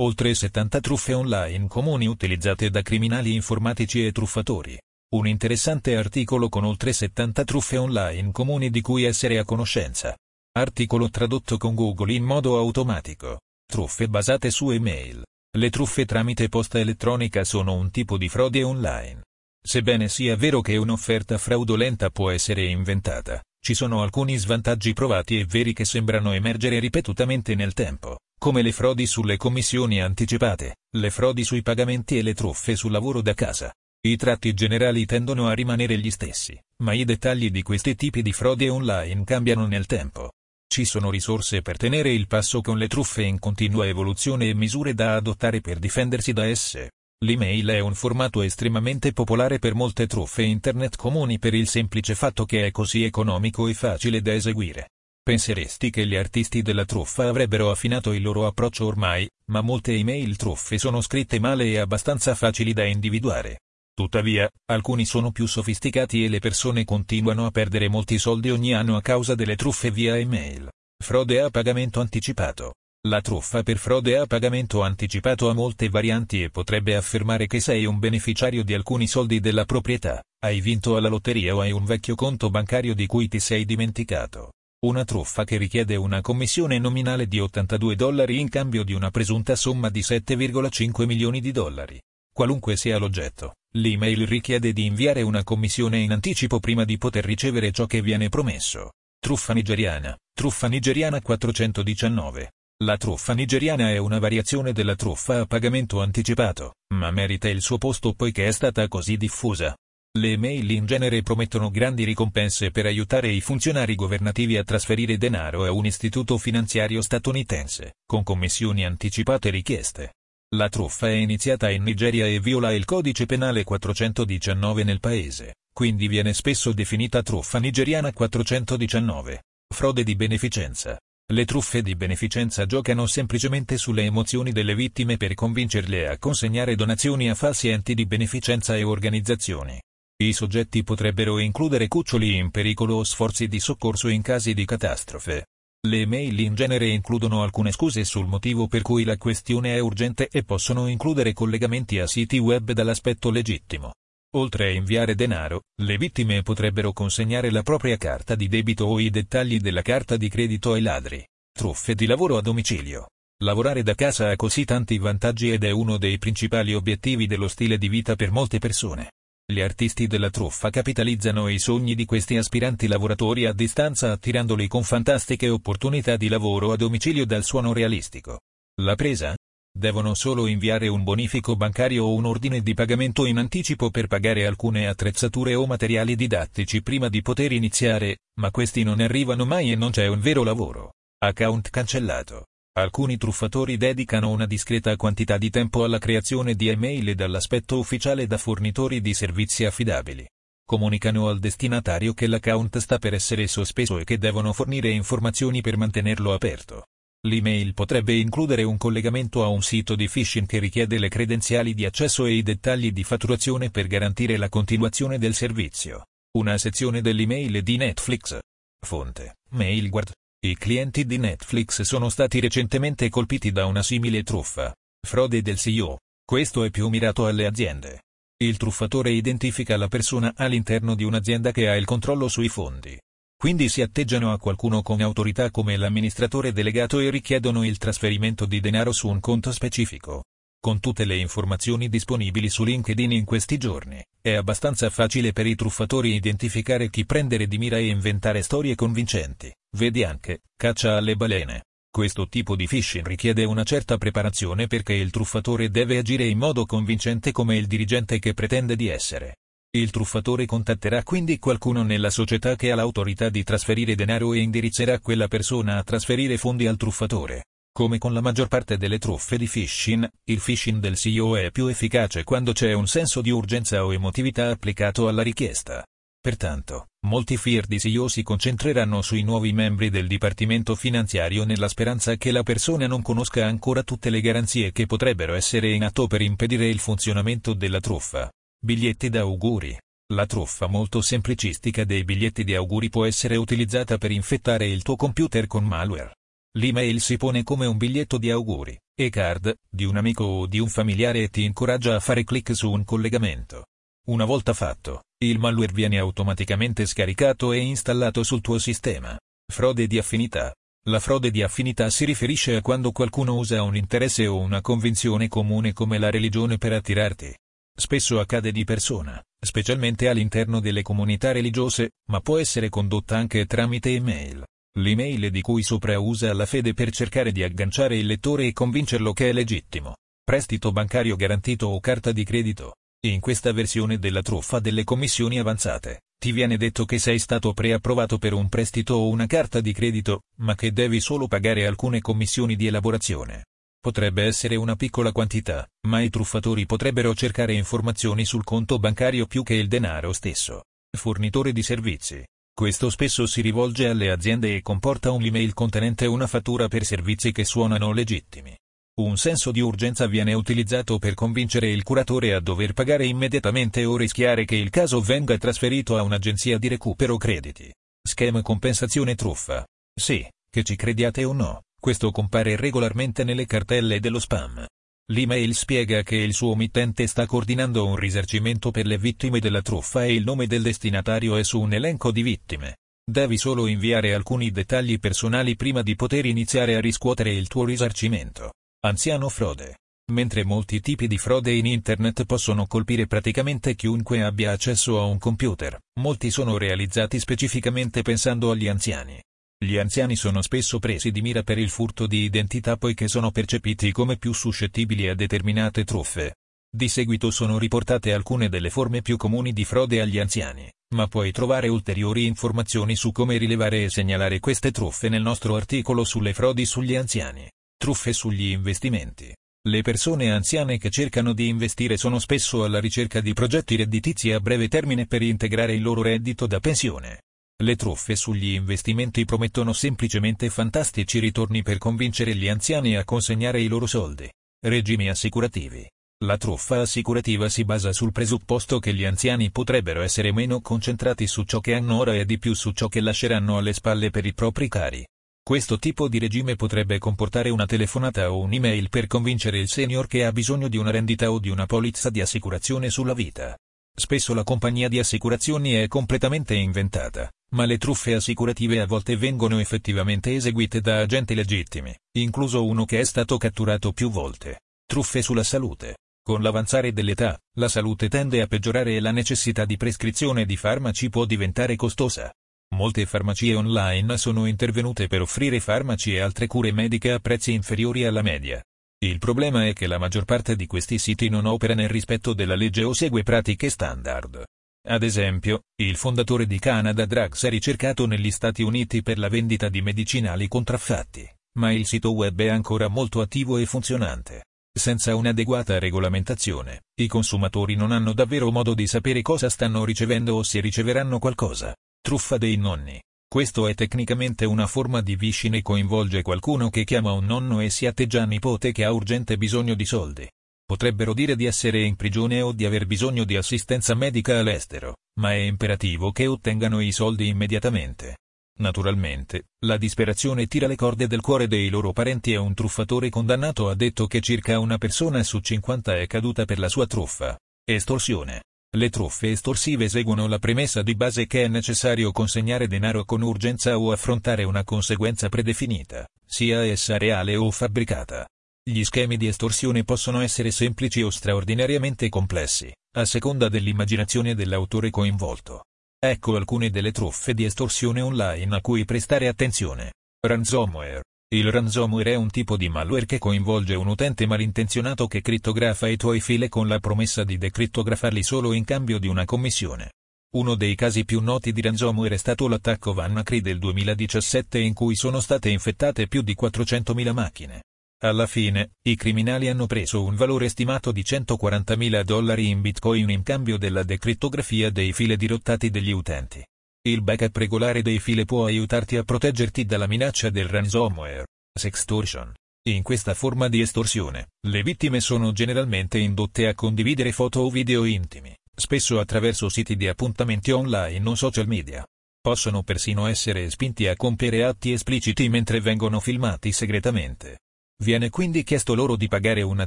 Oltre 70 truffe online comuni utilizzate da criminali informatici e truffatori. Un interessante articolo con oltre 70 truffe online comuni di cui essere a conoscenza. Articolo tradotto con Google in modo automatico. Truffe basate su email. Le truffe tramite posta elettronica sono un tipo di frode online. Sebbene sia vero che un'offerta fraudolenta può essere inventata, ci sono alcuni svantaggi provati e veri che sembrano emergere ripetutamente nel tempo, come le frodi sulle commissioni anticipate, le frodi sui pagamenti e le truffe sul lavoro da casa. I tratti generali tendono a rimanere gli stessi, ma i dettagli di questi tipi di frodi online cambiano nel tempo. Ci sono risorse per tenere il passo con le truffe in continua evoluzione e misure da adottare per difendersi da esse. L'email è un formato estremamente popolare per molte truffe internet comuni per il semplice fatto che è così economico e facile da eseguire. Penseresti che gli artisti della truffa avrebbero affinato il loro approccio ormai, ma molte email truffe sono scritte male e abbastanza facili da individuare. Tuttavia, alcuni sono più sofisticati e le persone continuano a perdere molti soldi ogni anno a causa delle truffe via email. Frode a pagamento anticipato. La truffa per frode a pagamento anticipato ha molte varianti e potrebbe affermare che sei un beneficiario di alcuni soldi della proprietà, hai vinto alla lotteria o hai un vecchio conto bancario di cui ti sei dimenticato. Una truffa che richiede una commissione nominale di 82 dollari in cambio di una presunta somma di 7,5 milioni di dollari. Qualunque sia l'oggetto, l'email richiede di inviare una commissione in anticipo prima di poter ricevere ciò che viene promesso. Truffa nigeriana. Truffa nigeriana 419. La truffa nigeriana è una variazione della truffa a pagamento anticipato, ma merita il suo posto poiché è stata così diffusa. Le email in genere promettono grandi ricompense per aiutare i funzionari governativi a trasferire denaro a un istituto finanziario statunitense, con commissioni anticipate richieste. La truffa è iniziata in Nigeria e viola il codice penale 419 nel paese, quindi viene spesso definita truffa nigeriana 419. Frode di beneficenza. Le truffe di beneficenza giocano semplicemente sulle emozioni delle vittime per convincerle a consegnare donazioni a falsi enti di beneficenza e organizzazioni. I soggetti potrebbero includere cuccioli in pericolo o sforzi di soccorso in casi di catastrofe. Le mail in genere includono alcune scuse sul motivo per cui la questione è urgente e possono includere collegamenti a siti web dall'aspetto legittimo. Oltre a inviare denaro, le vittime potrebbero consegnare la propria carta di debito o i dettagli della carta di credito ai ladri. Truffe di lavoro a domicilio. Lavorare da casa ha così tanti vantaggi ed è uno dei principali obiettivi dello stile di vita per molte persone. Gli artisti della truffa capitalizzano i sogni di questi aspiranti lavoratori a distanza attirandoli con fantastiche opportunità di lavoro a domicilio dal suono realistico. La presa? Devono solo inviare un bonifico bancario o un ordine di pagamento in anticipo per pagare alcune attrezzature o materiali didattici prima di poter iniziare, ma questi non arrivano mai e non c'è un vero lavoro. Account cancellato. Alcuni truffatori dedicano una discreta quantità di tempo alla creazione di email dall'aspetto ufficiale da fornitori di servizi affidabili. Comunicano al destinatario che l'account sta per essere sospeso e che devono fornire informazioni per mantenerlo aperto. L'email potrebbe includere un collegamento a un sito di phishing che richiede le credenziali di accesso e i dettagli di fatturazione per garantire la continuazione del servizio. Una sezione dell'email di Netflix. Fonte: MailGuard. I clienti di Netflix sono stati recentemente colpiti da una simile truffa. Frode del CEO. Questo è più mirato alle aziende. Il truffatore identifica la persona all'interno di un'azienda che ha il controllo sui fondi. Quindi si atteggiano a qualcuno con autorità come l'amministratore delegato e richiedono il trasferimento di denaro su un conto specifico. Con tutte le informazioni disponibili su LinkedIn in questi giorni, è abbastanza facile per i truffatori identificare chi prendere di mira e inventare storie convincenti. Vedi anche, caccia alle balene. Questo tipo di phishing richiede una certa preparazione perché il truffatore deve agire in modo convincente come il dirigente che pretende di essere. Il truffatore contatterà quindi qualcuno nella società che ha l'autorità di trasferire denaro e indirizzerà quella persona a trasferire fondi al truffatore. Come con la maggior parte delle truffe di phishing, il phishing del CEO è più efficace quando c'è un senso di urgenza o emotività applicato alla richiesta. Pertanto, molti FIR di CEO si concentreranno sui nuovi membri del Dipartimento Finanziario nella speranza che la persona non conosca ancora tutte le garanzie che potrebbero essere in atto per impedire il funzionamento della truffa. Biglietti da auguri. La truffa molto semplicistica dei biglietti di auguri può essere utilizzata per infettare il tuo computer con malware. L'email si pone come un biglietto di auguri, e-card, di un amico o di un familiare e ti incoraggia a fare clic su un collegamento. Una volta fatto, il malware viene automaticamente scaricato e installato sul tuo sistema. Frode di affinità. La frode di affinità si riferisce a quando qualcuno usa un interesse o una convinzione comune come la religione per attirarti. Spesso accade di persona, specialmente all'interno delle comunità religiose, ma può essere condotta anche tramite email. L'email di cui sopra usa la fede per cercare di agganciare il lettore e convincerlo che è legittimo. Prestito bancario garantito o carta di credito. In questa versione della truffa delle commissioni avanzate, ti viene detto che sei stato preapprovato per un prestito o una carta di credito, ma che devi solo pagare alcune commissioni di elaborazione. Potrebbe essere una piccola quantità, ma i truffatori potrebbero cercare informazioni sul conto bancario più che il denaro stesso. Fornitore di servizi. Questo spesso si rivolge alle aziende e comporta un'email contenente una fattura per servizi che suonano legittimi. Un senso di urgenza viene utilizzato per convincere il curatore a dover pagare immediatamente o rischiare che il caso venga trasferito a un'agenzia di recupero crediti. Schema compensazione truffa. Sì, che ci crediate o no, questo compare regolarmente nelle cartelle dello spam. L'email spiega che il suo mittente sta coordinando un risarcimento per le vittime della truffa e il nome del destinatario è su un elenco di vittime. Devi solo inviare alcuni dettagli personali prima di poter iniziare a riscuotere il tuo risarcimento. Anziano frode. Mentre molti tipi di frode in Internet possono colpire praticamente chiunque abbia accesso a un computer, molti sono realizzati specificamente pensando agli anziani. Gli anziani sono spesso presi di mira per il furto di identità poiché sono percepiti come più suscettibili a determinate truffe. Di seguito sono riportate alcune delle forme più comuni di frode agli anziani, ma puoi trovare ulteriori informazioni su come rilevare e segnalare queste truffe nel nostro articolo sulle frodi sugli anziani. Truffe sugli investimenti. Le persone anziane che cercano di investire sono spesso alla ricerca di progetti redditizi a breve termine per integrare il loro reddito da pensione. Le truffe sugli investimenti promettono semplicemente fantastici ritorni per convincere gli anziani a consegnare i loro soldi. Regimi assicurativi. La truffa assicurativa si basa sul presupposto che gli anziani potrebbero essere meno concentrati su ciò che hanno ora e di più su ciò che lasceranno alle spalle per i propri cari. Questo tipo di regime potrebbe comportare una telefonata o un'email per convincere il senior che ha bisogno di una rendita o di una polizza di assicurazione sulla vita. Spesso la compagnia di assicurazioni è completamente inventata, ma le truffe assicurative a volte vengono effettivamente eseguite da agenti legittimi, incluso uno che è stato catturato più volte. Truffe sulla salute. Con l'avanzare dell'età, la salute tende a peggiorare e la necessità di prescrizione di farmaci può diventare costosa. Molte farmacie online sono intervenute per offrire farmaci e altre cure mediche a prezzi inferiori alla media. Il problema è che la maggior parte di questi siti non opera nel rispetto della legge o segue pratiche standard. Ad esempio, il fondatore di Canada Drugs è ricercato negli Stati Uniti per la vendita di medicinali contraffatti, ma il sito web è ancora molto attivo e funzionante. Senza un'adeguata regolamentazione, i consumatori non hanno davvero modo di sapere cosa stanno ricevendo o se riceveranno qualcosa. Truffa dei nonni. Questo è tecnicamente una forma di phishing e coinvolge qualcuno che chiama un nonno e si atteggia a nipote che ha urgente bisogno di soldi. Potrebbero dire di essere in prigione o di aver bisogno di assistenza medica all'estero, ma è imperativo che ottengano i soldi immediatamente. Naturalmente, la disperazione tira le corde del cuore dei loro parenti e un truffatore condannato ha detto che circa una persona su 50 è caduta per la sua truffa. Estorsione. Le truffe estorsive seguono la premessa di base che è necessario consegnare denaro con urgenza o affrontare una conseguenza predefinita, sia essa reale o fabbricata. Gli schemi di estorsione possono essere semplici o straordinariamente complessi, a seconda dell'immaginazione dell'autore coinvolto. Ecco alcune delle truffe di estorsione online a cui prestare attenzione. Ransomware. Il ransomware è un tipo di malware che coinvolge un utente malintenzionato che crittografa i tuoi file con la promessa di decrittografarli solo in cambio di una commissione. Uno dei casi più noti di ransomware è stato l'attacco WannaCry del 2017 in cui sono state infettate più di 400.000 macchine. Alla fine, i criminali hanno preso un valore stimato di 140.000 dollari in bitcoin in cambio della decrittografia dei file dirottati degli utenti. Il backup regolare dei file può aiutarti a proteggerti dalla minaccia del ransomware. Sextortion. In questa forma di estorsione, le vittime sono generalmente indotte a condividere foto o video intimi, spesso attraverso siti di appuntamenti online o social media. Possono persino essere spinti a compiere atti espliciti mentre vengono filmati segretamente. Viene quindi chiesto loro di pagare una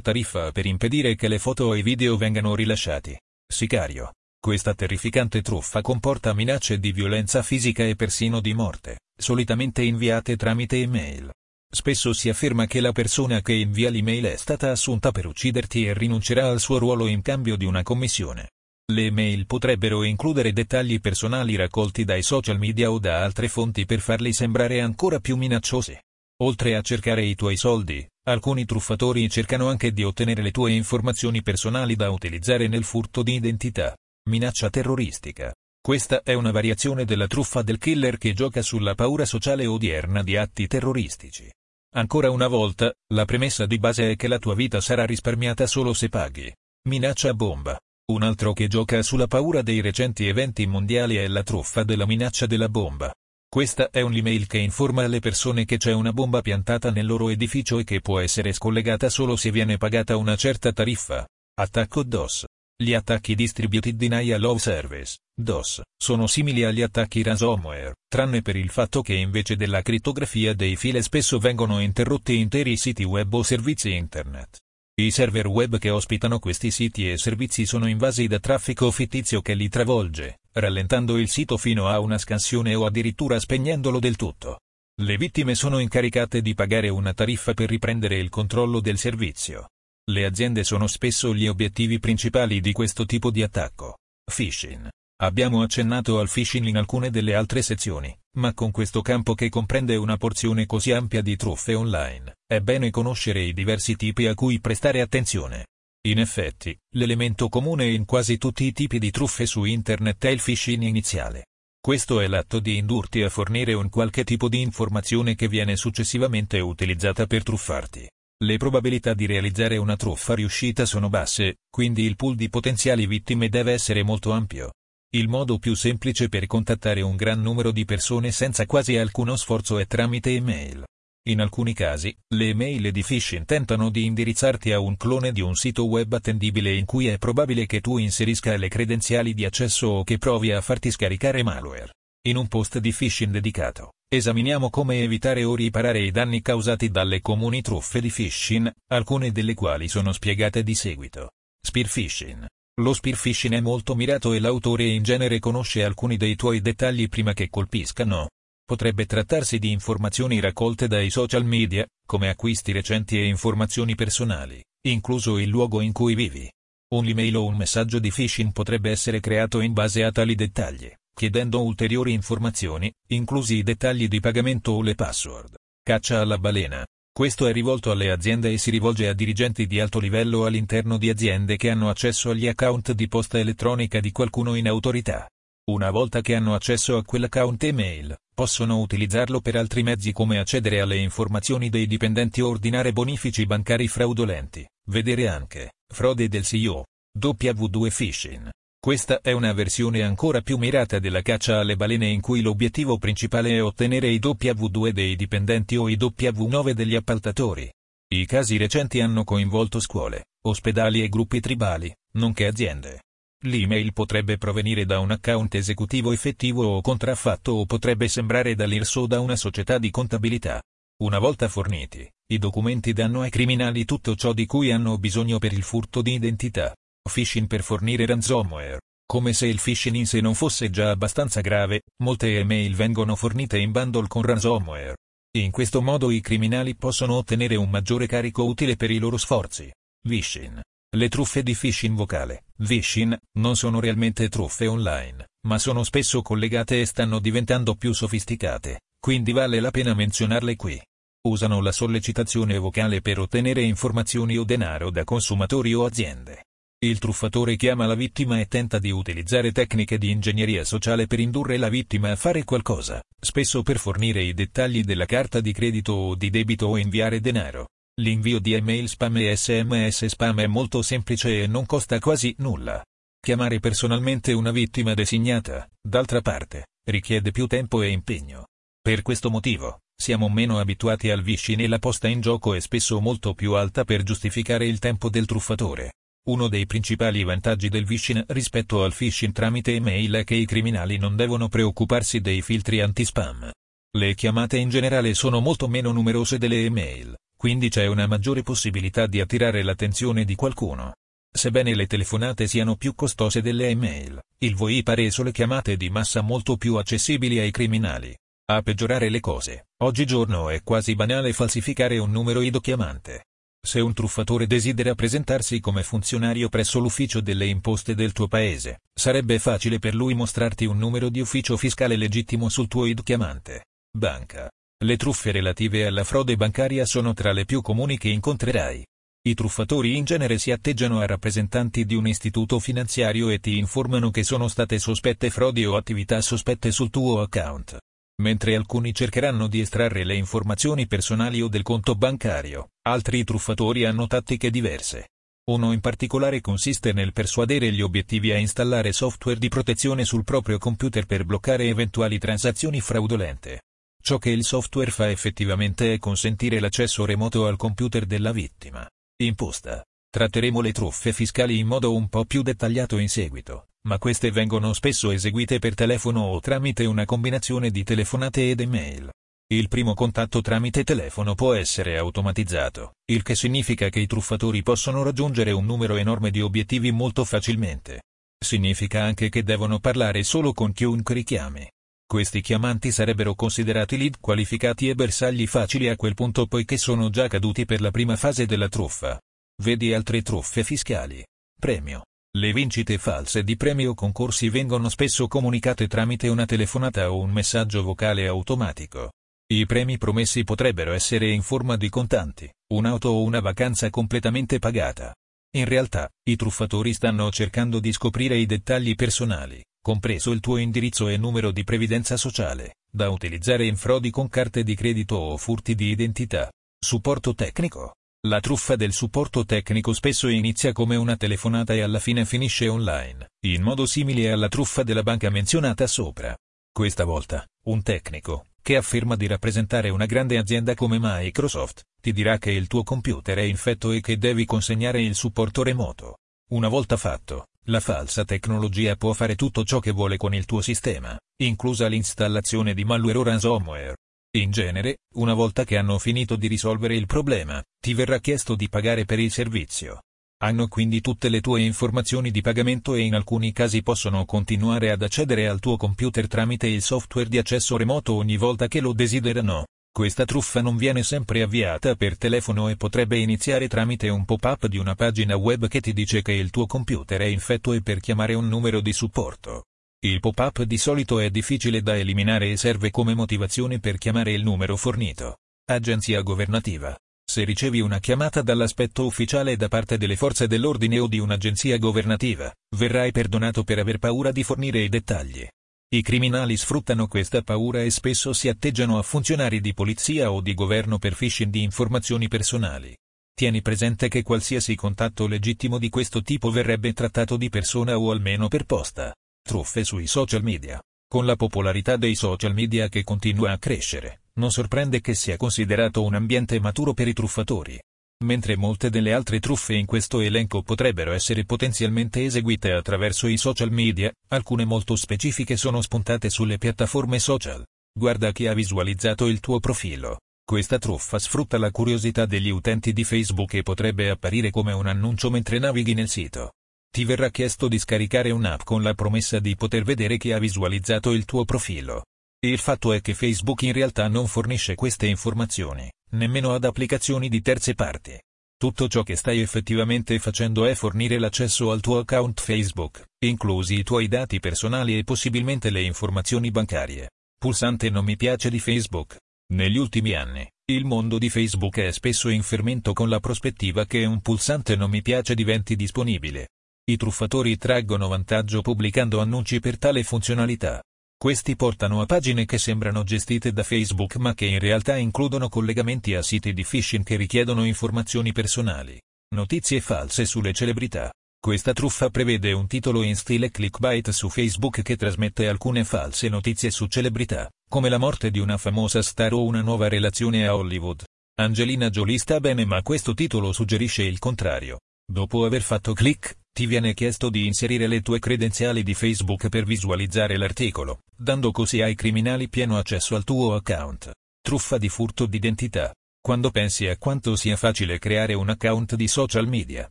tariffa per impedire che le foto e i video vengano rilasciati. Sicario. Questa terrificante truffa comporta minacce di violenza fisica e persino di morte, solitamente inviate tramite email. Spesso si afferma che la persona che invia l'email è stata assunta per ucciderti e rinuncerà al suo ruolo in cambio di una commissione. Le email potrebbero includere dettagli personali raccolti dai social media o da altre fonti per farli sembrare ancora più minacciosi. Oltre a cercare i tuoi soldi, alcuni truffatori cercano anche di ottenere le tue informazioni personali da utilizzare nel furto di identità. Minaccia terroristica. Questa è una variazione della truffa del killer che gioca sulla paura sociale odierna di atti terroristici. Ancora una volta, la premessa di base è che la tua vita sarà risparmiata solo se paghi. Minaccia bomba. Un altro che gioca sulla paura dei recenti eventi mondiali è la truffa della minaccia della bomba. Questa è un'email che informa le persone che c'è una bomba piantata nel loro edificio e che può essere scollegata solo se viene pagata una certa tariffa. Attacco DOS. Gli attacchi Distributed Denial of Service, DOS, sono simili agli attacchi ransomware, tranne per il fatto che invece della crittografia dei file spesso vengono interrotti interi siti web o servizi internet. I server web che ospitano questi siti e servizi sono invasi da traffico fittizio che li travolge, rallentando il sito fino a una scansione o addirittura spegnendolo del tutto. Le vittime sono incaricate di pagare una tariffa per riprendere il controllo del servizio. Le aziende sono spesso gli obiettivi principali di questo tipo di attacco. Phishing. Abbiamo accennato al phishing in alcune delle altre sezioni, ma con questo campo che comprende una porzione così ampia di truffe online, è bene conoscere i diversi tipi a cui prestare attenzione. In effetti, l'elemento comune in quasi tutti i tipi di truffe su internet è il phishing iniziale. Questo è l'atto di indurti a fornire un qualche tipo di informazione che viene successivamente utilizzata per truffarti. Le probabilità di realizzare una truffa riuscita sono basse, quindi il pool di potenziali vittime deve essere molto ampio. Il modo più semplice per contattare un gran numero di persone senza quasi alcuno sforzo è tramite email. In alcuni casi, le email di phishing tentano di indirizzarti a un clone di un sito web attendibile in cui è probabile che tu inserisca le credenziali di accesso o che provi a farti scaricare malware. In un post di phishing dedicato, esaminiamo come evitare o riparare i danni causati dalle comuni truffe di phishing, alcune delle quali sono spiegate di seguito. Spear phishing. Lo spear phishing è molto mirato e l'autore in genere conosce alcuni dei tuoi dettagli prima che colpiscano. Potrebbe trattarsi di informazioni raccolte dai social media, come acquisti recenti e informazioni personali, incluso il luogo in cui vivi. Un'email o un messaggio di phishing potrebbe essere creato in base a tali dettagli, chiedendo ulteriori informazioni, inclusi i dettagli di pagamento o le password. Caccia alla balena. Questo è rivolto alle aziende e si rivolge a dirigenti di alto livello all'interno di aziende che hanno accesso agli account di posta elettronica di qualcuno in autorità. Una volta che hanno accesso a quell'account email, possono utilizzarlo per altri mezzi come accedere alle informazioni dei dipendenti o ordinare bonifici bancari fraudolenti. Vedere anche frode del CEO. W2 phishing. Questa è una versione ancora più mirata della caccia alle balene in cui l'obiettivo principale è ottenere i W2 dei dipendenti o i W9 degli appaltatori. I casi recenti hanno coinvolto scuole, ospedali e gruppi tribali, nonché aziende. L'email potrebbe provenire da un account esecutivo effettivo o contraffatto o potrebbe sembrare dall'IRS o da una società di contabilità. Una volta forniti, i documenti danno ai criminali tutto ciò di cui hanno bisogno per il furto di identità. Phishing per fornire ransomware. Come se il phishing in sé non fosse già abbastanza grave, molte email vengono fornite in bundle con ransomware. In questo modo i criminali possono ottenere un maggiore carico utile per i loro sforzi. Phishing. Le truffe di phishing vocale, phishing, non sono realmente truffe online, ma sono spesso collegate e stanno diventando più sofisticate, quindi vale la pena menzionarle qui. Usano la sollecitazione vocale per ottenere informazioni o denaro da consumatori o aziende. Il truffatore chiama la vittima e tenta di utilizzare tecniche di ingegneria sociale per indurre la vittima a fare qualcosa, spesso per fornire i dettagli della carta di credito o di debito o inviare denaro. L'invio di email spam e sms spam è molto semplice e non costa quasi nulla. Chiamare personalmente una vittima designata, d'altra parte, richiede più tempo e impegno. Per questo motivo, siamo meno abituati al phishing e la posta in gioco è spesso molto più alta per giustificare il tempo del truffatore. Uno dei principali vantaggi del phishing rispetto al phishing tramite email è che i criminali non devono preoccuparsi dei filtri anti-spam. Le chiamate in generale sono molto meno numerose delle email, quindi c'è una maggiore possibilità di attirare l'attenzione di qualcuno. Sebbene le telefonate siano più costose delle email, il VoIP ha reso le chiamate di massa molto più accessibili ai criminali. A peggiorare le cose, oggigiorno è quasi banale falsificare un numero IDO chiamante. Se un truffatore desidera presentarsi come funzionario presso l'ufficio delle imposte del tuo paese, sarebbe facile per lui mostrarti un numero di ufficio fiscale legittimo sul tuo ID. Banca. Le truffe relative alla frode bancaria sono tra le più comuni che incontrerai. I truffatori in genere si atteggiano a rappresentanti di un istituto finanziario e ti informano che sono state sospette frodi o attività sospette sul tuo account. Mentre alcuni cercheranno di estrarre le informazioni personali o del conto bancario, altri truffatori hanno tattiche diverse. Uno in particolare consiste nel persuadere gli obiettivi a installare software di protezione sul proprio computer per bloccare eventuali transazioni fraudolente. Ciò che il software fa effettivamente è consentire l'accesso remoto al computer della vittima. Imposta. Tratteremo le truffe fiscali in modo un po' più dettagliato in seguito ma queste vengono spesso eseguite per telefono o tramite una combinazione di telefonate ed email. Il primo contatto tramite telefono può essere automatizzato, il che significa che i truffatori possono raggiungere un numero enorme di obiettivi molto facilmente. Significa anche che devono parlare solo con chiunque richiami. Questi chiamanti sarebbero considerati lead qualificati e bersagli facili a quel punto poiché sono già caduti per la prima fase della truffa. Vedi altre truffe fiscali. Premio. Le vincite false di premi o concorsi vengono spesso comunicate tramite una telefonata o un messaggio vocale automatico. I premi promessi potrebbero essere in forma di contanti, un'auto o una vacanza completamente pagata. In realtà, i truffatori stanno cercando di scoprire i dettagli personali, compreso il tuo indirizzo e numero di previdenza sociale, da utilizzare in frodi con carte di credito o furti di identità. Supporto tecnico. La truffa del supporto tecnico spesso inizia come una telefonata e alla fine finisce online, in modo simile alla truffa della banca menzionata sopra. Questa volta, un tecnico, che afferma di rappresentare una grande azienda come Microsoft, ti dirà che il tuo computer è infetto e che devi consegnare il supporto remoto. Una volta fatto, la falsa tecnologia può fare tutto ciò che vuole con il tuo sistema, inclusa l'installazione di malware o ransomware. In genere, una volta che hanno finito di risolvere il problema, ti verrà chiesto di pagare per il servizio. Hanno quindi tutte le tue informazioni di pagamento e in alcuni casi possono continuare ad accedere al tuo computer tramite il software di accesso remoto ogni volta che lo desiderano. Questa truffa non viene sempre avviata per telefono e potrebbe iniziare tramite un pop-up di una pagina web che ti dice che il tuo computer è infetto e per chiamare un numero di supporto. Il pop-up di solito è difficile da eliminare e serve come motivazione per chiamare il numero fornito. Agenzia governativa. Se ricevi una chiamata dall'aspetto ufficiale da parte delle forze dell'ordine o di un'agenzia governativa, verrai perdonato per aver paura di fornire i dettagli. I criminali sfruttano questa paura e spesso si atteggiano a funzionari di polizia o di governo per phishing di informazioni personali. Tieni presente che qualsiasi contatto legittimo di questo tipo verrebbe trattato di persona o almeno per posta. Truffe sui social media. Con la popolarità dei social media che continua a crescere, non sorprende che sia considerato un ambiente maturo per i truffatori. Mentre molte delle altre truffe in questo elenco potrebbero essere potenzialmente eseguite attraverso i social media, alcune molto specifiche sono spuntate sulle piattaforme social. Guarda chi ha visualizzato il tuo profilo. Questa truffa sfrutta la curiosità degli utenti di Facebook e potrebbe apparire come un annuncio mentre navighi nel sito ti verrà chiesto di scaricare un'app con la promessa di poter vedere chi ha visualizzato il tuo profilo. Il fatto è che Facebook in realtà non fornisce queste informazioni, nemmeno ad applicazioni di terze parti. Tutto ciò che stai effettivamente facendo è fornire l'accesso al tuo account Facebook, inclusi i tuoi dati personali e possibilmente le informazioni bancarie. Pulsante non mi piace di Facebook. Negli ultimi anni, il mondo di Facebook è spesso in fermento con la prospettiva che un pulsante non mi piace diventi disponibile. I truffatori traggono vantaggio pubblicando annunci per tale funzionalità. Questi portano a pagine che sembrano gestite da Facebook ma che in realtà includono collegamenti a siti di phishing che richiedono informazioni personali. Notizie false sulle celebrità. Questa truffa prevede un titolo in stile clickbait su Facebook che trasmette alcune false notizie su celebrità, come la morte di una famosa star o una nuova relazione a Hollywood. Angelina Jolie sta bene ma questo titolo suggerisce il contrario. Dopo aver fatto click, ti viene chiesto di inserire le tue credenziali di Facebook per visualizzare l'articolo, dando così ai criminali pieno accesso al tuo account. Truffa di furto d'identità. Quando pensi a quanto sia facile creare un account di social media,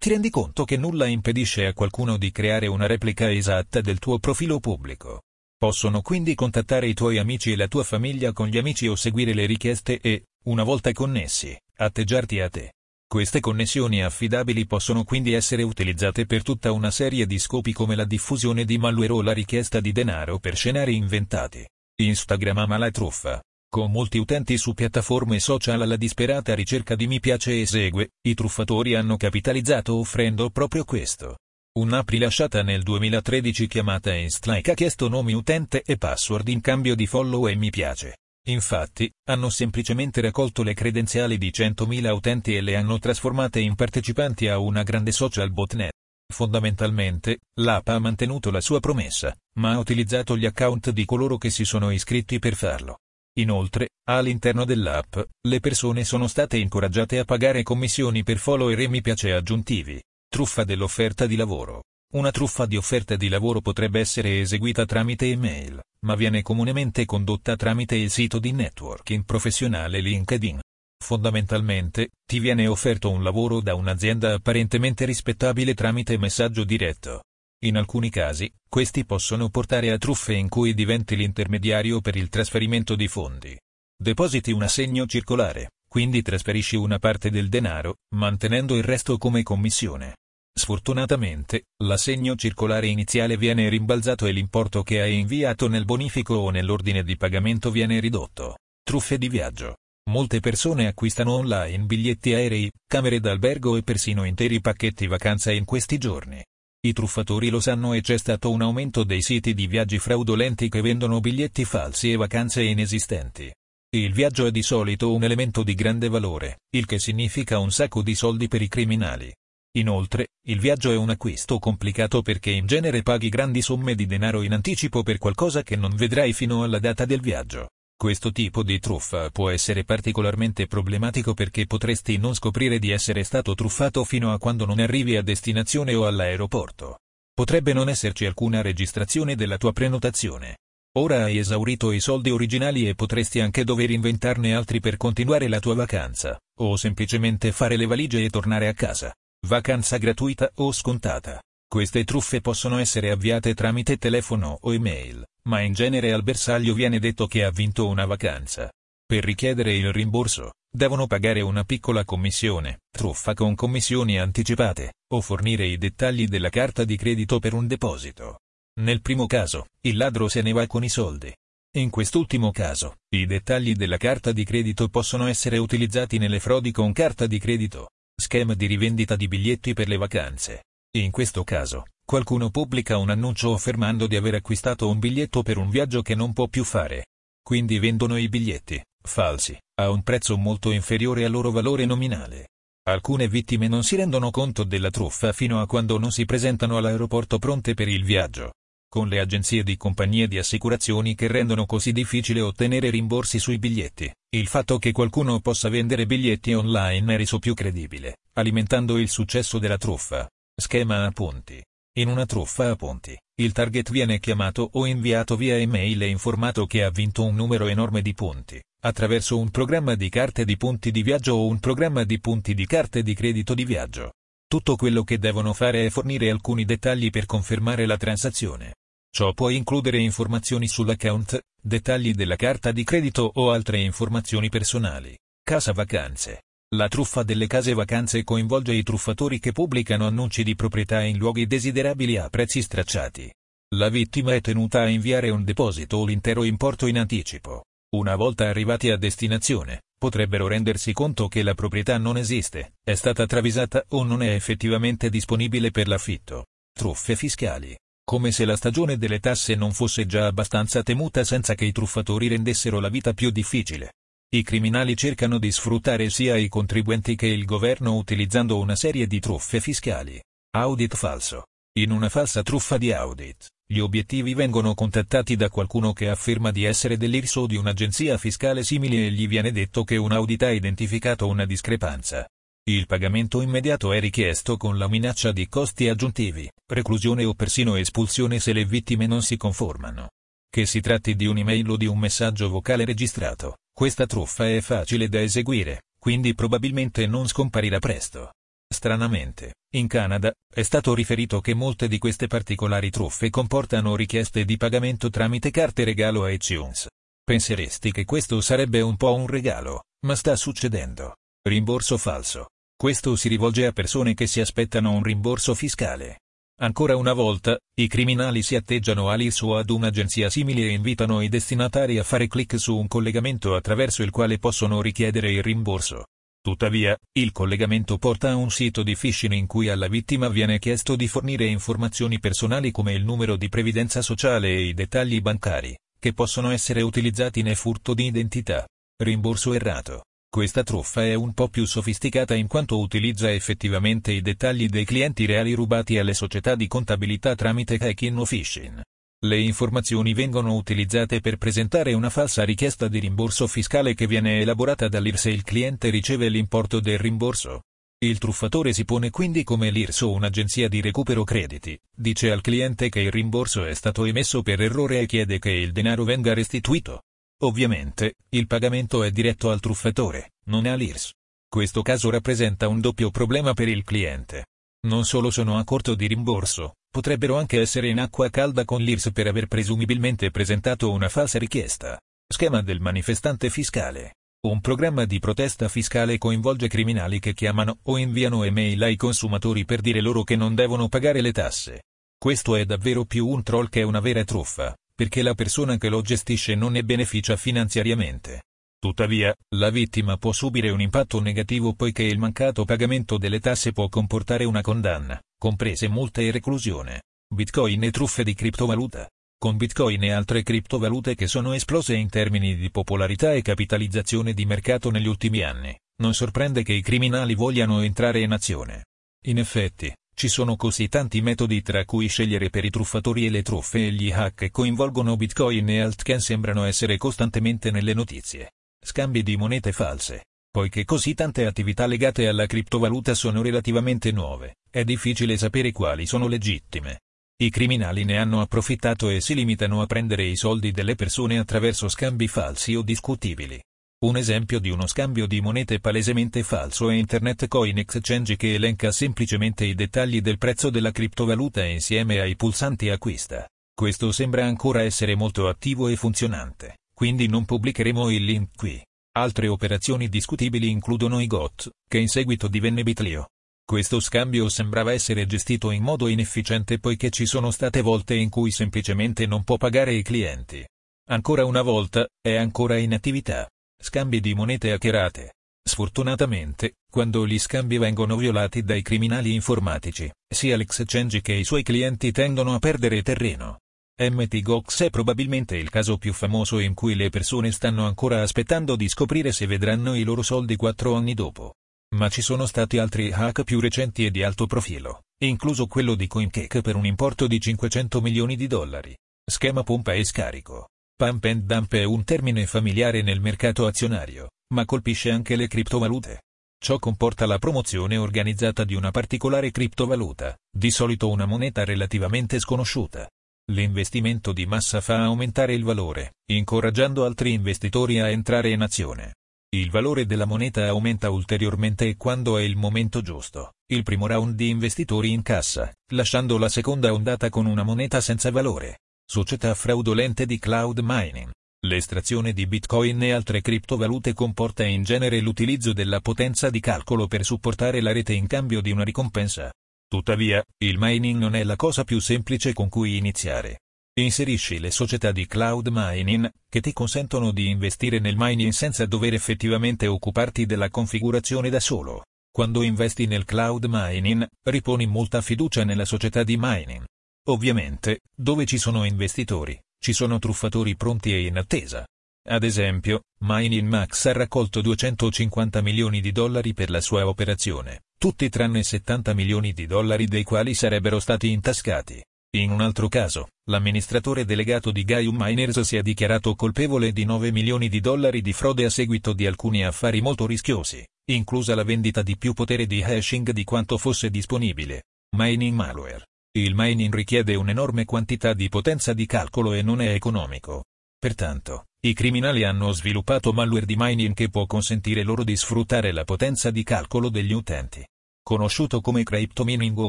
ti rendi conto che nulla impedisce a qualcuno di creare una replica esatta del tuo profilo pubblico. Possono quindi contattare i tuoi amici e la tua famiglia con gli amici o seguire le richieste e, una volta connessi, atteggiarti a te. Queste connessioni affidabili possono quindi essere utilizzate per tutta una serie di scopi come la diffusione di malware o la richiesta di denaro per scenari inventati. Instagram ama la truffa. Con molti utenti su piattaforme social alla disperata ricerca di mi piace e segue, i truffatori hanno capitalizzato offrendo proprio questo. Un'app rilasciata nel 2013 chiamata Instlike ha chiesto nomi utente e password in cambio di follow e mi piace. Infatti, hanno semplicemente raccolto le credenziali di 100.000 utenti e le hanno trasformate in partecipanti a una grande social botnet. Fondamentalmente, l'app ha mantenuto la sua promessa, ma ha utilizzato gli account di coloro che si sono iscritti per farlo. Inoltre, all'interno dell'app, le persone sono state incoraggiate a pagare commissioni per follower e mi piace aggiuntivi. Truffa dell'offerta di lavoro. Una truffa di offerta di lavoro potrebbe essere eseguita tramite email, ma viene comunemente condotta tramite il sito di networking professionale LinkedIn. Fondamentalmente, ti viene offerto un lavoro da un'azienda apparentemente rispettabile tramite messaggio diretto. In alcuni casi, questi possono portare a truffe in cui diventi l'intermediario per il trasferimento di fondi. Depositi un assegno circolare, quindi trasferisci una parte del denaro, mantenendo il resto come commissione. Sfortunatamente, l'assegno circolare iniziale viene rimbalzato e l'importo che hai inviato nel bonifico o nell'ordine di pagamento viene ridotto. Truffe di viaggio. Molte persone acquistano online biglietti aerei, camere d'albergo e persino interi pacchetti vacanza in questi giorni. I truffatori lo sanno e c'è stato un aumento dei siti di viaggi fraudolenti che vendono biglietti falsi e vacanze inesistenti. Il viaggio è di solito un elemento di grande valore, il che significa un sacco di soldi per i criminali. Inoltre, il viaggio è un acquisto complicato perché in genere paghi grandi somme di denaro in anticipo per qualcosa che non vedrai fino alla data del viaggio. Questo tipo di truffa può essere particolarmente problematico perché potresti non scoprire di essere stato truffato fino a quando non arrivi a destinazione o all'aeroporto. Potrebbe non esserci alcuna registrazione della tua prenotazione. Ora hai esaurito i soldi originali e potresti anche dover inventarne altri per continuare la tua vacanza, o semplicemente fare le valigie e tornare a casa. Vacanza gratuita o scontata. Queste truffe possono essere avviate tramite telefono o email ma in genere al bersaglio viene detto che ha vinto una vacanza. Per richiedere il rimborso, devono pagare una piccola commissione, truffa con commissioni anticipate, o fornire i dettagli della carta di credito per un deposito. Nel primo caso, il ladro se ne va con i soldi. In quest'ultimo caso, i dettagli della carta di credito possono essere utilizzati nelle frodi con carta di credito, schema di rivendita di biglietti per le vacanze. In questo caso, qualcuno pubblica un annuncio affermando di aver acquistato un biglietto per un viaggio che non può più fare. Quindi vendono i biglietti, falsi, a un prezzo molto inferiore al loro valore nominale. Alcune vittime non si rendono conto della truffa fino a quando non si presentano all'aeroporto pronte per il viaggio. Con le agenzie di compagnie di assicurazioni che rendono così difficile ottenere rimborsi sui biglietti, il fatto che qualcuno possa vendere biglietti online è reso più credibile, alimentando il successo della truffa. Schema a punti. In una truffa a punti, il target viene chiamato o inviato via email e informato che ha vinto un numero enorme di punti, attraverso un programma di carte di punti di viaggio o un programma di punti di carte di credito di viaggio. Tutto quello che devono fare è fornire alcuni dettagli per confermare la transazione. Ciò può includere informazioni sull'account, dettagli della carta di credito o altre informazioni personali. Casa Vacanze la truffa delle case vacanze coinvolge i truffatori che pubblicano annunci di proprietà in luoghi desiderabili a prezzi stracciati. La vittima è tenuta a inviare un deposito o l'intero importo in anticipo. Una volta arrivati a destinazione, potrebbero rendersi conto che la proprietà non esiste, è stata travisata o non è effettivamente disponibile per l'affitto. Truffe fiscali. Come se la stagione delle tasse non fosse già abbastanza temuta senza che i truffatori rendessero la vita più difficile. I criminali cercano di sfruttare sia i contribuenti che il governo utilizzando una serie di truffe fiscali. Audit falso. In una falsa truffa di audit, gli obiettivi vengono contattati da qualcuno che afferma di essere dell'IRSO di un'agenzia fiscale simile e gli viene detto che un audit ha identificato una discrepanza. Il pagamento immediato è richiesto con la minaccia di costi aggiuntivi, preclusione o persino espulsione se le vittime non si conformano. Che si tratti di un'email o di un messaggio vocale registrato, questa truffa è facile da eseguire, quindi probabilmente non scomparirà presto. Stranamente, in Canada, è stato riferito che molte di queste particolari truffe comportano richieste di pagamento tramite carte regalo a iTunes. Penseresti che questo sarebbe un po' un regalo, ma sta succedendo. Rimborso falso. Questo si rivolge a persone che si aspettano un rimborso fiscale. Ancora una volta, i criminali si atteggiano all'IRS o ad un'agenzia simile e invitano i destinatari a fare clic su un collegamento attraverso il quale possono richiedere il rimborso. Tuttavia, il collegamento porta a un sito di phishing in cui alla vittima viene chiesto di fornire informazioni personali come il numero di previdenza sociale e i dettagli bancari, che possono essere utilizzati nel furto di identità. Rimborso errato. Questa truffa è un po' più sofisticata in quanto utilizza effettivamente i dettagli dei clienti reali rubati alle società di contabilità tramite hacking o phishing. Le informazioni vengono utilizzate per presentare una falsa richiesta di rimborso fiscale che viene elaborata dall'IRS e il cliente riceve l'importo del rimborso. Il truffatore si pone quindi come l'IRS o un'agenzia di recupero crediti, dice al cliente che il rimborso è stato emesso per errore e chiede che il denaro venga restituito. Ovviamente, il pagamento è diretto al truffatore, non all'IRS. Questo caso rappresenta un doppio problema per il cliente. Non solo sono a corto di rimborso, potrebbero anche essere in acqua calda con l'IRS per aver presumibilmente presentato una falsa richiesta. Schema del manifestante fiscale. Un programma di protesta fiscale coinvolge criminali che chiamano o inviano email ai consumatori per dire loro che non devono pagare le tasse. Questo è davvero più un troll che una vera truffa perché la persona che lo gestisce non ne beneficia finanziariamente. Tuttavia, la vittima può subire un impatto negativo poiché il mancato pagamento delle tasse può comportare una condanna, comprese multe e reclusione. Bitcoin e truffe di criptovaluta. Con Bitcoin e altre criptovalute che sono esplose in termini di popolarità e capitalizzazione di mercato negli ultimi anni, non sorprende che i criminali vogliano entrare in azione. In effetti, ci sono così tanti metodi tra cui scegliere per i truffatori e le truffe e gli hack che coinvolgono Bitcoin e altcoin sembrano essere costantemente nelle notizie. Scambi di monete false. Poiché così tante attività legate alla criptovaluta sono relativamente nuove, è difficile sapere quali sono legittime. I criminali ne hanno approfittato e si limitano a prendere i soldi delle persone attraverso scambi falsi o discutibili. Un esempio di uno scambio di monete palesemente falso è Internet Coin Exchange che elenca semplicemente i dettagli del prezzo della criptovaluta insieme ai pulsanti acquista. Questo sembra ancora essere molto attivo e funzionante, quindi non pubblicheremo il link qui. Altre operazioni discutibili includono i GOT, che in seguito divenne Bitlio. Questo scambio sembrava essere gestito in modo inefficiente poiché ci sono state volte in cui semplicemente non può pagare i clienti. Ancora una volta, è ancora in attività. Scambi di monete hackerate. Sfortunatamente, quando gli scambi vengono violati dai criminali informatici, sia l'exchange che i suoi clienti tendono a perdere terreno. MT Gox è probabilmente il caso più famoso in cui le persone stanno ancora aspettando di scoprire se vedranno i loro soldi quattro anni dopo. Ma ci sono stati altri hack più recenti e di alto profilo, incluso quello di CoinCake per un importo di 500 milioni di dollari. Schema pompa e scarico. Pump and dump è un termine familiare nel mercato azionario, ma colpisce anche le criptovalute. Ciò comporta la promozione organizzata di una particolare criptovaluta, di solito una moneta relativamente sconosciuta. L'investimento di massa fa aumentare il valore, incoraggiando altri investitori a entrare in azione. Il valore della moneta aumenta ulteriormente quando è il momento giusto. Il primo round di investitori incassa, lasciando la seconda ondata con una moneta senza valore società fraudolente di cloud mining. L'estrazione di bitcoin e altre criptovalute comporta in genere l'utilizzo della potenza di calcolo per supportare la rete in cambio di una ricompensa. Tuttavia, il mining non è la cosa più semplice con cui iniziare. Inserisci le società di cloud mining, che ti consentono di investire nel mining senza dover effettivamente occuparti della configurazione da solo. Quando investi nel cloud mining, riponi molta fiducia nella società di mining. Ovviamente, dove ci sono investitori, ci sono truffatori pronti e in attesa. Ad esempio, Mining Max ha raccolto 250 milioni di dollari per la sua operazione, tutti tranne 70 milioni di dollari dei quali sarebbero stati intascati. In un altro caso, l'amministratore delegato di Gaium Miners si è dichiarato colpevole di 9 milioni di dollari di frode a seguito di alcuni affari molto rischiosi, inclusa la vendita di più potere di hashing di quanto fosse disponibile. Mining malware. Il mining richiede un'enorme quantità di potenza di calcolo e non è economico. Pertanto, I criminali hanno sviluppato malware di mining che può consentire loro di sfruttare la potenza di calcolo degli utenti. Conosciuto come cryptomining o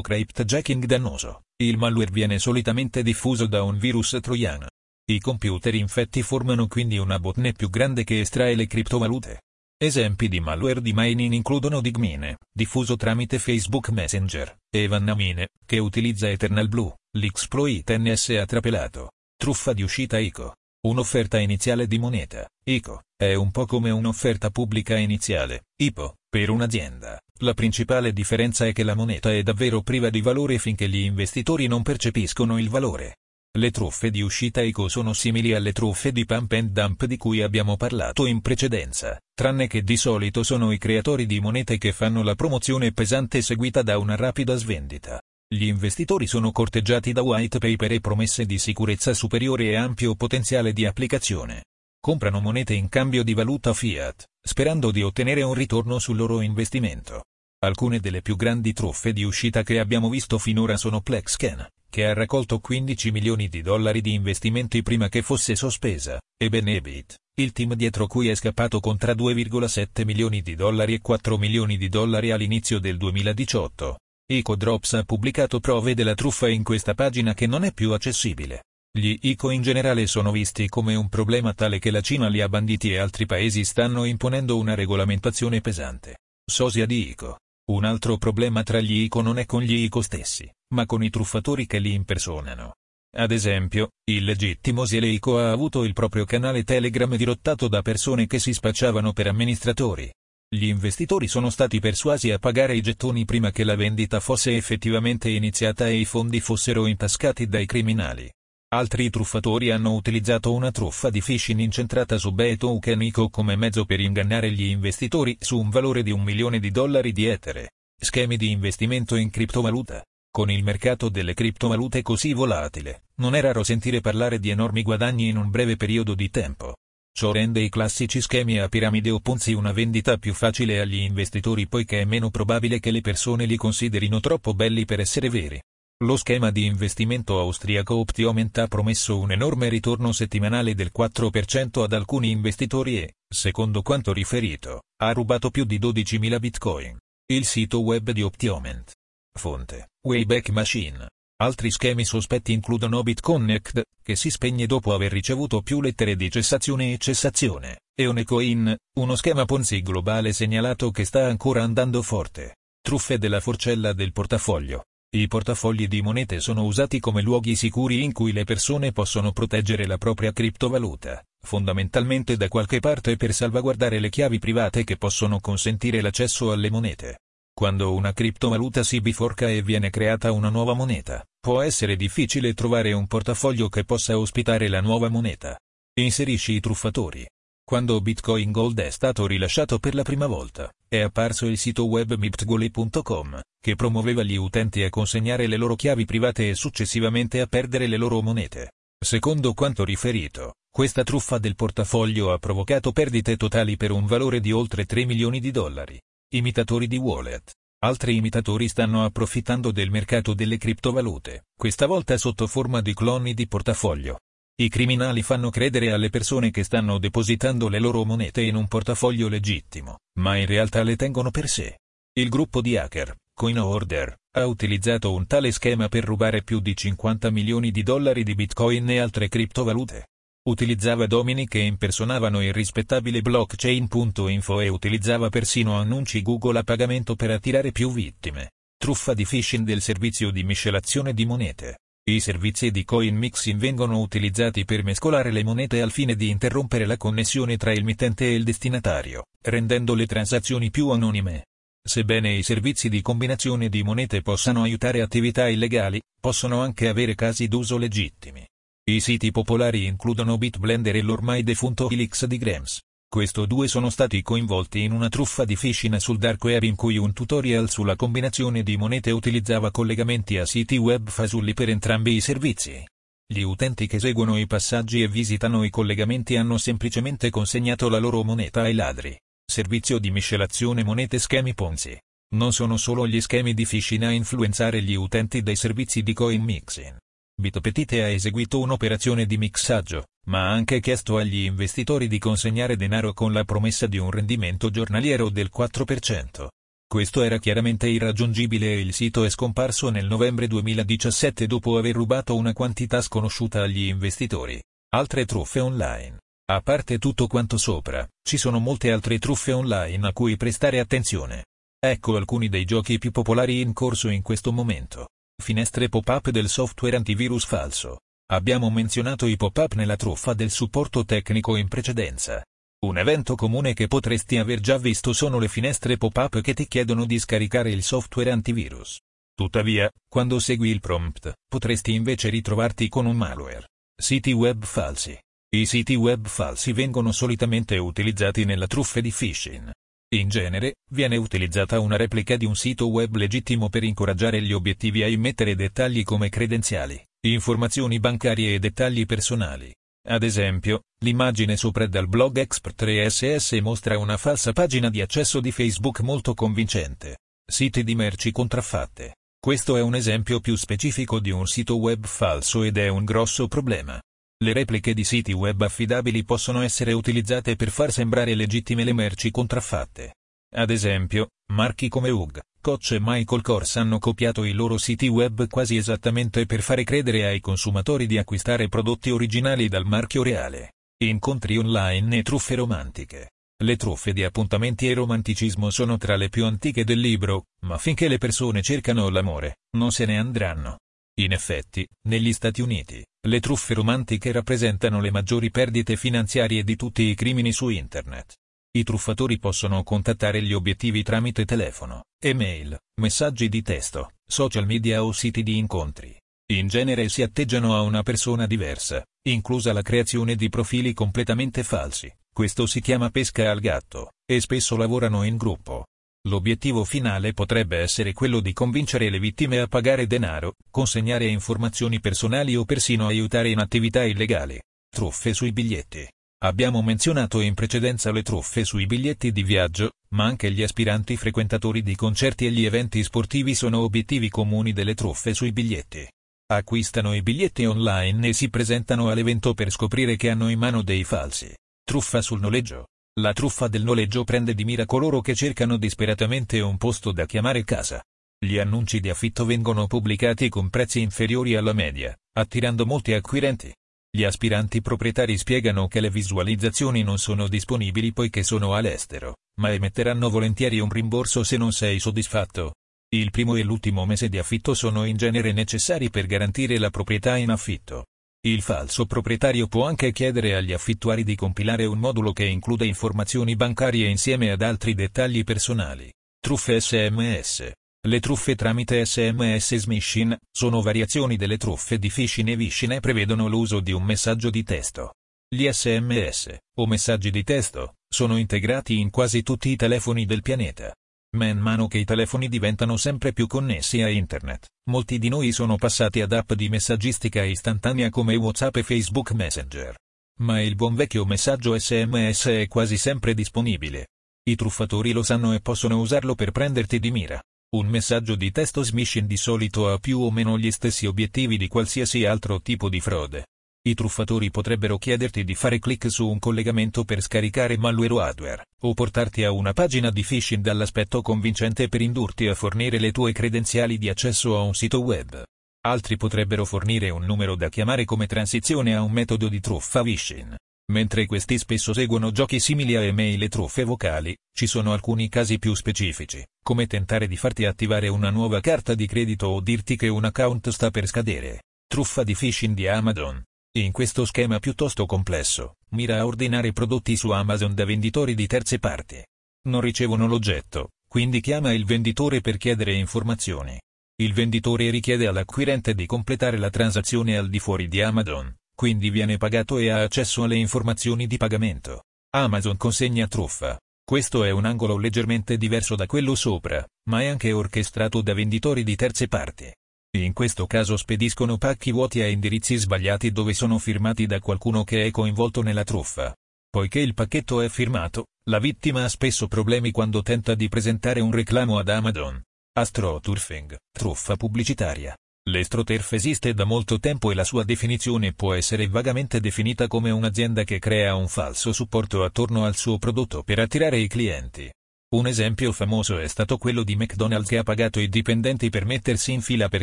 cryptojacking dannoso, il malware viene solitamente diffuso da un virus troiano. I computer infetti formano quindi una botnet più grande che estrae le criptovalute. Esempi di malware di mining includono Digmine, diffuso tramite Facebook Messenger, e Vannamine, che utilizza Eternal Blue, l'Exploit NSA trapelato, truffa di uscita ICO. Un'offerta iniziale di moneta, ICO, è un po' come un'offerta pubblica iniziale, IPO, per un'azienda. La principale differenza è che la moneta è davvero priva di valore finché gli investitori non percepiscono il valore. Le truffe di uscita ICO sono simili alle truffe di pump and dump di cui abbiamo parlato in precedenza, tranne che di solito sono i creatori di monete che fanno la promozione pesante seguita da una rapida svendita. Gli investitori sono corteggiati da white paper e promesse di sicurezza superiore e ampio potenziale di applicazione. Comprano monete in cambio di valuta fiat, sperando di ottenere un ritorno sul loro investimento. Alcune delle più grandi truffe di uscita che abbiamo visto finora sono PlexScan, che ha raccolto 15 milioni di dollari di investimenti prima che fosse sospesa, e Benebit, il team dietro cui è scappato con tra 2,7 milioni di dollari e 4 milioni di dollari all'inizio del 2018. EcoDrops ha pubblicato prove della truffa in questa pagina che non è più accessibile. Gli ICO in generale sono visti come un problema tale che la Cina li ha banditi e altri paesi stanno imponendo una regolamentazione pesante. Sosia di ICO. Un altro problema tra gli ICO non è con gli ICO stessi, ma con i truffatori che li impersonano. Ad esempio, il legittimo Siele-ICO ha avuto il proprio canale Telegram dirottato da persone che si spacciavano per amministratori. Gli investitori sono stati persuasi a pagare i gettoni prima che la vendita fosse effettivamente iniziata e i fondi fossero intascati dai criminali. Altri truffatori hanno utilizzato una truffa di phishing incentrata su Betoken ICO come mezzo per ingannare gli investitori su un valore di un milione di dollari di etere. Schemi di investimento in criptovaluta. Con il mercato delle criptovalute così volatile, non è raro sentire parlare di enormi guadagni in un breve periodo di tempo. Ciò rende i classici schemi a piramide o Ponzi una vendita più facile agli investitori poiché è meno probabile che le persone li considerino troppo belli per essere veri. Lo schema di investimento austriaco Optioment ha promesso un enorme ritorno settimanale del 4% ad alcuni investitori e, secondo quanto riferito, ha rubato più di 12.000 bitcoin. Il sito web di Optioment. Fonte, Wayback Machine. Altri schemi sospetti includono BitConnect, che si spegne dopo aver ricevuto più lettere di cessazione e cessazione, e Onecoin, uno schema Ponzi globale segnalato che sta ancora andando forte. Truffe della forcella del portafoglio. I portafogli di monete sono usati come luoghi sicuri in cui le persone possono proteggere la propria criptovaluta, fondamentalmente da qualche parte per salvaguardare le chiavi private che possono consentire l'accesso alle monete. Quando una criptovaluta si biforca e viene creata una nuova moneta, può essere difficile trovare un portafoglio che possa ospitare la nuova moneta. Inserisci i truffatori. Quando Bitcoin Gold è stato rilasciato per la prima volta, è apparso il sito web miptgole.com, che promuoveva gli utenti a consegnare le loro chiavi private e successivamente a perdere le loro monete. Secondo quanto riferito, questa truffa del portafoglio ha provocato perdite totali per un valore di oltre 3 milioni di dollari. Imitatori di wallet. Altri imitatori stanno approfittando del mercato delle criptovalute, questa volta sotto forma di cloni di portafoglio. I criminali fanno credere alle persone che stanno depositando le loro monete in un portafoglio legittimo, ma in realtà le tengono per sé. Il gruppo di hacker, CoinOrder, ha utilizzato un tale schema per rubare più di 50 milioni di dollari di bitcoin e altre criptovalute. Utilizzava domini che impersonavano il rispettabile blockchain.info e utilizzava persino annunci Google a pagamento per attirare più vittime. Truffa di phishing del servizio di miscelazione di monete. I servizi di coin mixing vengono utilizzati per mescolare le monete al fine di interrompere la connessione tra il mittente e il destinatario, rendendo le transazioni più anonime. Sebbene i servizi di combinazione di monete possano aiutare attività illegali, possono anche avere casi d'uso legittimi. I siti popolari includono Bitblender e l'ormai defunto Helix di Grams. Questi due sono stati coinvolti in una truffa di phishing sul dark web in cui un tutorial sulla combinazione di monete utilizzava collegamenti a siti web fasulli per entrambi i servizi. Gli utenti che seguono i passaggi e visitano i collegamenti hanno semplicemente consegnato la loro moneta ai ladri. Servizio di miscelazione monete schemi Ponzi. Non sono solo gli schemi di phishing a influenzare gli utenti dei servizi di coin mixing. Bitpetite ha eseguito un'operazione di mixaggio, ma ha anche chiesto agli investitori di consegnare denaro con la promessa di un rendimento giornaliero del 4%. Questo era chiaramente irraggiungibile e il sito è scomparso nel novembre 2017 dopo aver rubato una quantità sconosciuta agli investitori. Altre truffe online. A parte tutto quanto sopra, ci sono molte altre truffe online a cui prestare attenzione. Ecco alcuni dei giochi più popolari in corso in questo momento. Finestre pop-up del software antivirus falso. Abbiamo menzionato i pop-up nella truffa del supporto tecnico in precedenza. Un evento comune che potresti aver già visto sono le finestre pop-up che ti chiedono di scaricare il software antivirus. Tuttavia, quando segui il prompt, potresti invece ritrovarti con un malware. Siti web falsi. I siti web falsi vengono solitamente utilizzati nella truffa di phishing. In genere, viene utilizzata una replica di un sito web legittimo per incoraggiare gli obiettivi a immettere dettagli come credenziali, informazioni bancarie e dettagli personali. Ad esempio, l'immagine sopra dal blog Expert 3SS mostra una falsa pagina di accesso di Facebook molto convincente. Siti di merci contraffatte. Questo è un esempio più specifico di un sito web falso ed è un grosso problema. Le repliche di siti web affidabili possono essere utilizzate per far sembrare legittime le merci contraffatte. Ad esempio, marchi come UG, Coach e Michael Kors hanno copiato i loro siti web quasi esattamente per fare credere ai consumatori di acquistare prodotti originali dal marchio reale. Incontri online e truffe romantiche. Le truffe di appuntamenti e romanticismo sono tra le più antiche del libro, ma finché le persone cercano l'amore, non se ne andranno. In effetti, negli Stati Uniti, le truffe romantiche rappresentano le maggiori perdite finanziarie di tutti i crimini su Internet. I truffatori possono contattare gli obiettivi tramite telefono, email, messaggi di testo, social media o siti di incontri. In genere si atteggiano a una persona diversa, inclusa la creazione di profili completamente falsi. Questo si chiama pesca al gatto, e spesso lavorano in gruppo. L'obiettivo finale potrebbe essere quello di convincere le vittime a pagare denaro, consegnare informazioni personali o persino aiutare in attività illegali. Truffe sui biglietti. Abbiamo menzionato in precedenza le truffe sui biglietti di viaggio, ma anche gli aspiranti frequentatori di concerti e gli eventi sportivi sono obiettivi comuni delle truffe sui biglietti. Acquistano i biglietti online e si presentano all'evento per scoprire che hanno in mano dei falsi. Truffa sul noleggio. La truffa del noleggio prende di mira coloro che cercano disperatamente un posto da chiamare casa. Gli annunci di affitto vengono pubblicati con prezzi inferiori alla media, attirando molti acquirenti. Gli aspiranti proprietari spiegano che le visualizzazioni non sono disponibili poiché sono all'estero, ma emetteranno volentieri un rimborso se non sei soddisfatto. Il primo e l'ultimo mese di affitto sono in genere necessari per garantire la proprietà in affitto. Il falso proprietario può anche chiedere agli affittuari di compilare un modulo che includa informazioni bancarie insieme ad altri dettagli personali. Truffe SMS. Le truffe tramite SMS smishing sono variazioni delle truffe di phishing e vishing e prevedono l'uso di un messaggio di testo. Gli SMS, o messaggi di testo, sono integrati in quasi tutti i telefoni del pianeta. Man mano che i telefoni diventano sempre più connessi a Internet, molti di noi sono passati ad app di messaggistica istantanea come WhatsApp e Facebook Messenger. Ma il buon vecchio messaggio SMS è quasi sempre disponibile. I truffatori lo sanno e possono usarlo per prenderti di mira. Un messaggio di testo smishing di solito ha più o meno gli stessi obiettivi di qualsiasi altro tipo di frode. I truffatori potrebbero chiederti di fare clic su un collegamento per scaricare malware o hardware, o portarti a una pagina di phishing dall'aspetto convincente per indurti a fornire le tue credenziali di accesso a un sito web. Altri potrebbero fornire un numero da chiamare come transizione a un metodo di truffa phishing. Mentre questi spesso seguono giochi simili a email e truffe vocali, ci sono alcuni casi più specifici, come tentare di farti attivare una nuova carta di credito o dirti che un account sta per scadere. Truffa di phishing di Amazon. In questo schema piuttosto complesso, mira a ordinare prodotti su Amazon da venditori di terze parti. Non ricevono l'oggetto, quindi chiama il venditore per chiedere informazioni. Il venditore richiede all'acquirente di completare la transazione al di fuori di Amazon, quindi viene pagato e ha accesso alle informazioni di pagamento. Amazon consegna truffa. Questo è un angolo leggermente diverso da quello sopra, ma è anche orchestrato da venditori di terze parti. In questo caso spediscono pacchi vuoti a indirizzi sbagliati dove sono firmati da qualcuno che è coinvolto nella truffa. Poiché il pacchetto è firmato, la vittima ha spesso problemi quando tenta di presentare un reclamo ad Amazon. Astroturfing, truffa pubblicitaria. L'estroterf esiste da molto tempo e la sua definizione può essere vagamente definita come un'azienda che crea un falso supporto attorno al suo prodotto per attirare i clienti. Un esempio famoso è stato quello di McDonald's che ha pagato i dipendenti per mettersi in fila per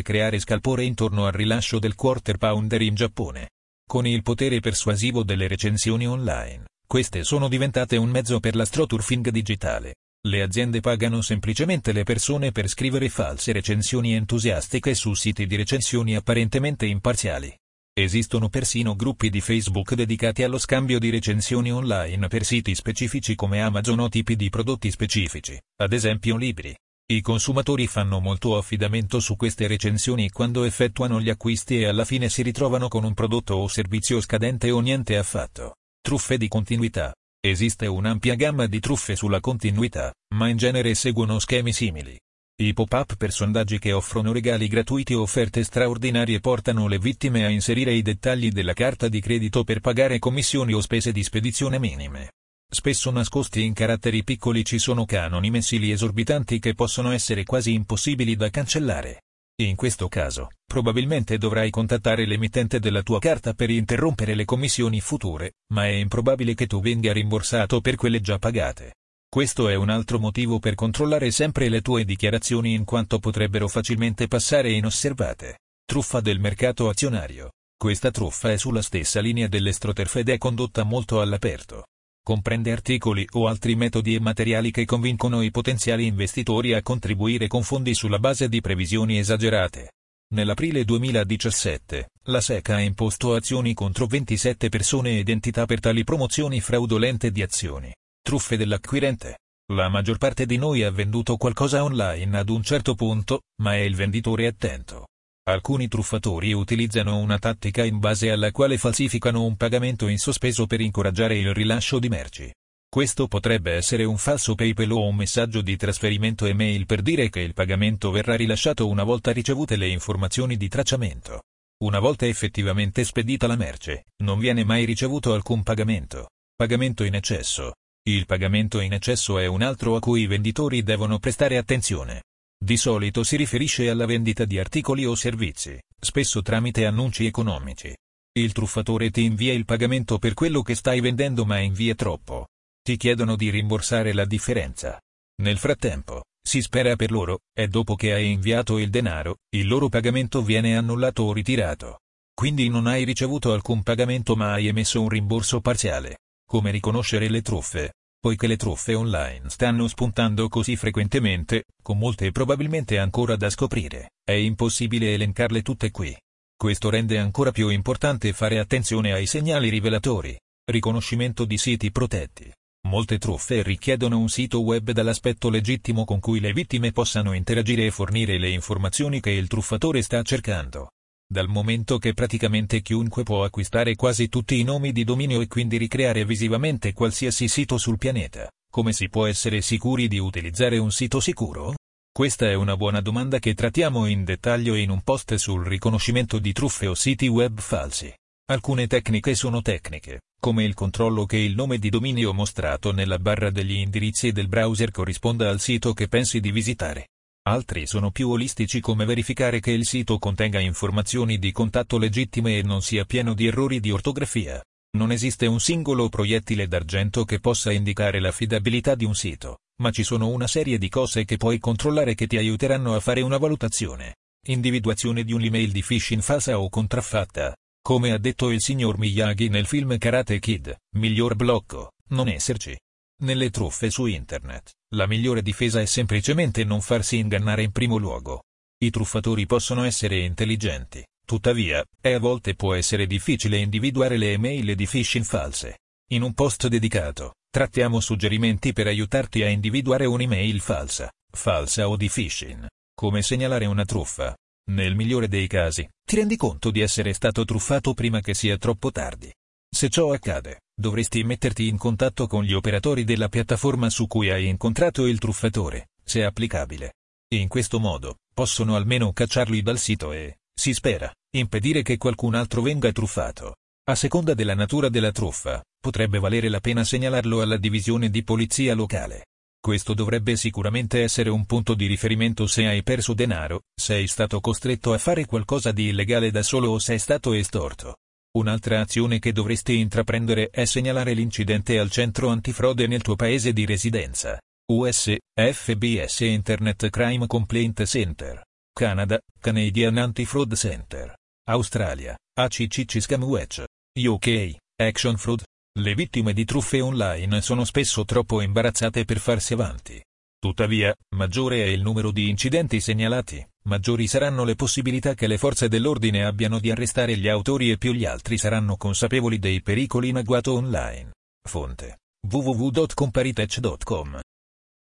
creare scalpore intorno al rilascio del quarter pounder in Giappone. Con il potere persuasivo delle recensioni online, queste sono diventate un mezzo per l'astroturfing digitale. Le aziende pagano semplicemente le persone per scrivere false recensioni entusiastiche su siti di recensioni apparentemente imparziali. Esistono persino gruppi di Facebook dedicati allo scambio di recensioni online per siti specifici come Amazon o tipi di prodotti specifici, ad esempio libri. I consumatori fanno molto affidamento su queste recensioni quando effettuano gli acquisti e alla fine si ritrovano con un prodotto o servizio scadente o niente affatto. Truffe di continuità. Esiste un'ampia gamma di truffe sulla continuità, ma in genere seguono schemi simili. I pop-up per sondaggi che offrono regali gratuiti o offerte straordinarie portano le vittime a inserire i dettagli della carta di credito per pagare commissioni o spese di spedizione minime. Spesso nascosti in caratteri piccoli ci sono canoni mensili esorbitanti che possono essere quasi impossibili da cancellare. In questo caso, probabilmente dovrai contattare l'emittente della tua carta per interrompere le commissioni future, ma è improbabile che tu venga rimborsato per quelle già pagate. Questo è un altro motivo per controllare sempre le tue dichiarazioni in quanto potrebbero facilmente passare inosservate. Truffa del mercato azionario. Questa truffa è sulla stessa linea dell'estroterf ed è condotta molto all'aperto comprende articoli o altri metodi e materiali che convincono i potenziali investitori a contribuire con fondi sulla base di previsioni esagerate. Nell'aprile 2017, la SEC ha imposto azioni contro 27 persone ed entità per tali promozioni fraudolente di azioni. Truffe dell'acquirente. La maggior parte di noi ha venduto qualcosa online ad un certo punto, ma è il venditore attento. Alcuni truffatori utilizzano una tattica in base alla quale falsificano un pagamento in sospeso per incoraggiare il rilascio di merci. Questo potrebbe essere un falso PayPal o un messaggio di trasferimento email per dire che il pagamento verrà rilasciato una volta ricevute le informazioni di tracciamento. Una volta effettivamente spedita la merce, non viene mai ricevuto alcun pagamento. Pagamento in eccesso. Il pagamento in eccesso è un altro a cui i venditori devono prestare attenzione. Di solito si riferisce alla vendita di articoli o servizi, spesso tramite annunci economici. Il truffatore ti invia il pagamento per quello che stai vendendo ma invia troppo. Ti chiedono di rimborsare la differenza. Nel frattempo, si spera per loro, e dopo che hai inviato il denaro, il loro pagamento viene annullato o ritirato. Quindi non hai ricevuto alcun pagamento ma hai emesso un rimborso parziale. Come riconoscere le truffe? Poiché le truffe online stanno spuntando così frequentemente, con molte probabilmente ancora da scoprire, è impossibile elencarle tutte qui. Questo rende ancora più importante fare attenzione ai segnali rivelatori. Riconoscimento di siti protetti. Molte truffe richiedono un sito web dall'aspetto legittimo con cui le vittime possano interagire e fornire le informazioni che il truffatore sta cercando dal momento che praticamente chiunque può acquistare quasi tutti i nomi di dominio e quindi ricreare visivamente qualsiasi sito sul pianeta. Come si può essere sicuri di utilizzare un sito sicuro? Questa è una buona domanda che trattiamo in dettaglio in un post sul riconoscimento di truffe o siti web falsi. Alcune tecniche sono tecniche, come il controllo che il nome di dominio mostrato nella barra degli indirizzi del browser corrisponda al sito che pensi di visitare. Altri sono più olistici come verificare che il sito contenga informazioni di contatto legittime e non sia pieno di errori di ortografia. Non esiste un singolo proiettile d'argento che possa indicare l'affidabilità di un sito, ma ci sono una serie di cose che puoi controllare che ti aiuteranno a fare una valutazione. Individuazione di un'email di phishing falsa o contraffatta. Come ha detto il signor Miyagi nel film Karate Kid, miglior blocco, non esserci. Nelle truffe su internet, la migliore difesa è semplicemente non farsi ingannare in primo luogo. I truffatori possono essere intelligenti, tuttavia, e a volte può essere difficile individuare le email di phishing false. In un post dedicato, trattiamo suggerimenti per aiutarti a individuare un'email falsa, falsa o di phishing. Come segnalare una truffa. Nel migliore dei casi, ti rendi conto di essere stato truffato prima che sia troppo tardi. Se ciò accade, dovresti metterti in contatto con gli operatori della piattaforma su cui hai incontrato il truffatore, se applicabile. In questo modo, possono almeno cacciarli dal sito e, si spera, impedire che qualcun altro venga truffato. A seconda della natura della truffa, potrebbe valere la pena segnalarlo alla divisione di polizia locale. Questo dovrebbe sicuramente essere un punto di riferimento se hai perso denaro, sei stato costretto a fare qualcosa di illegale da solo o sei stato estorto. Un'altra azione che dovresti intraprendere è segnalare l'incidente al centro antifrode nel tuo paese di residenza. US, FBS Internet Crime Complaint Center. Canada, Canadian Anti-Fraud Center. Australia, ACCC Scamwatch. UK, Action Fraud. Le vittime di truffe online sono spesso troppo imbarazzate per farsi avanti. Tuttavia, maggiore è il numero di incidenti segnalati, maggiori saranno le possibilità che le forze dell'ordine abbiano di arrestare gli autori e più gli altri saranno consapevoli dei pericoli in agguato online. Fonte www.comparitech.com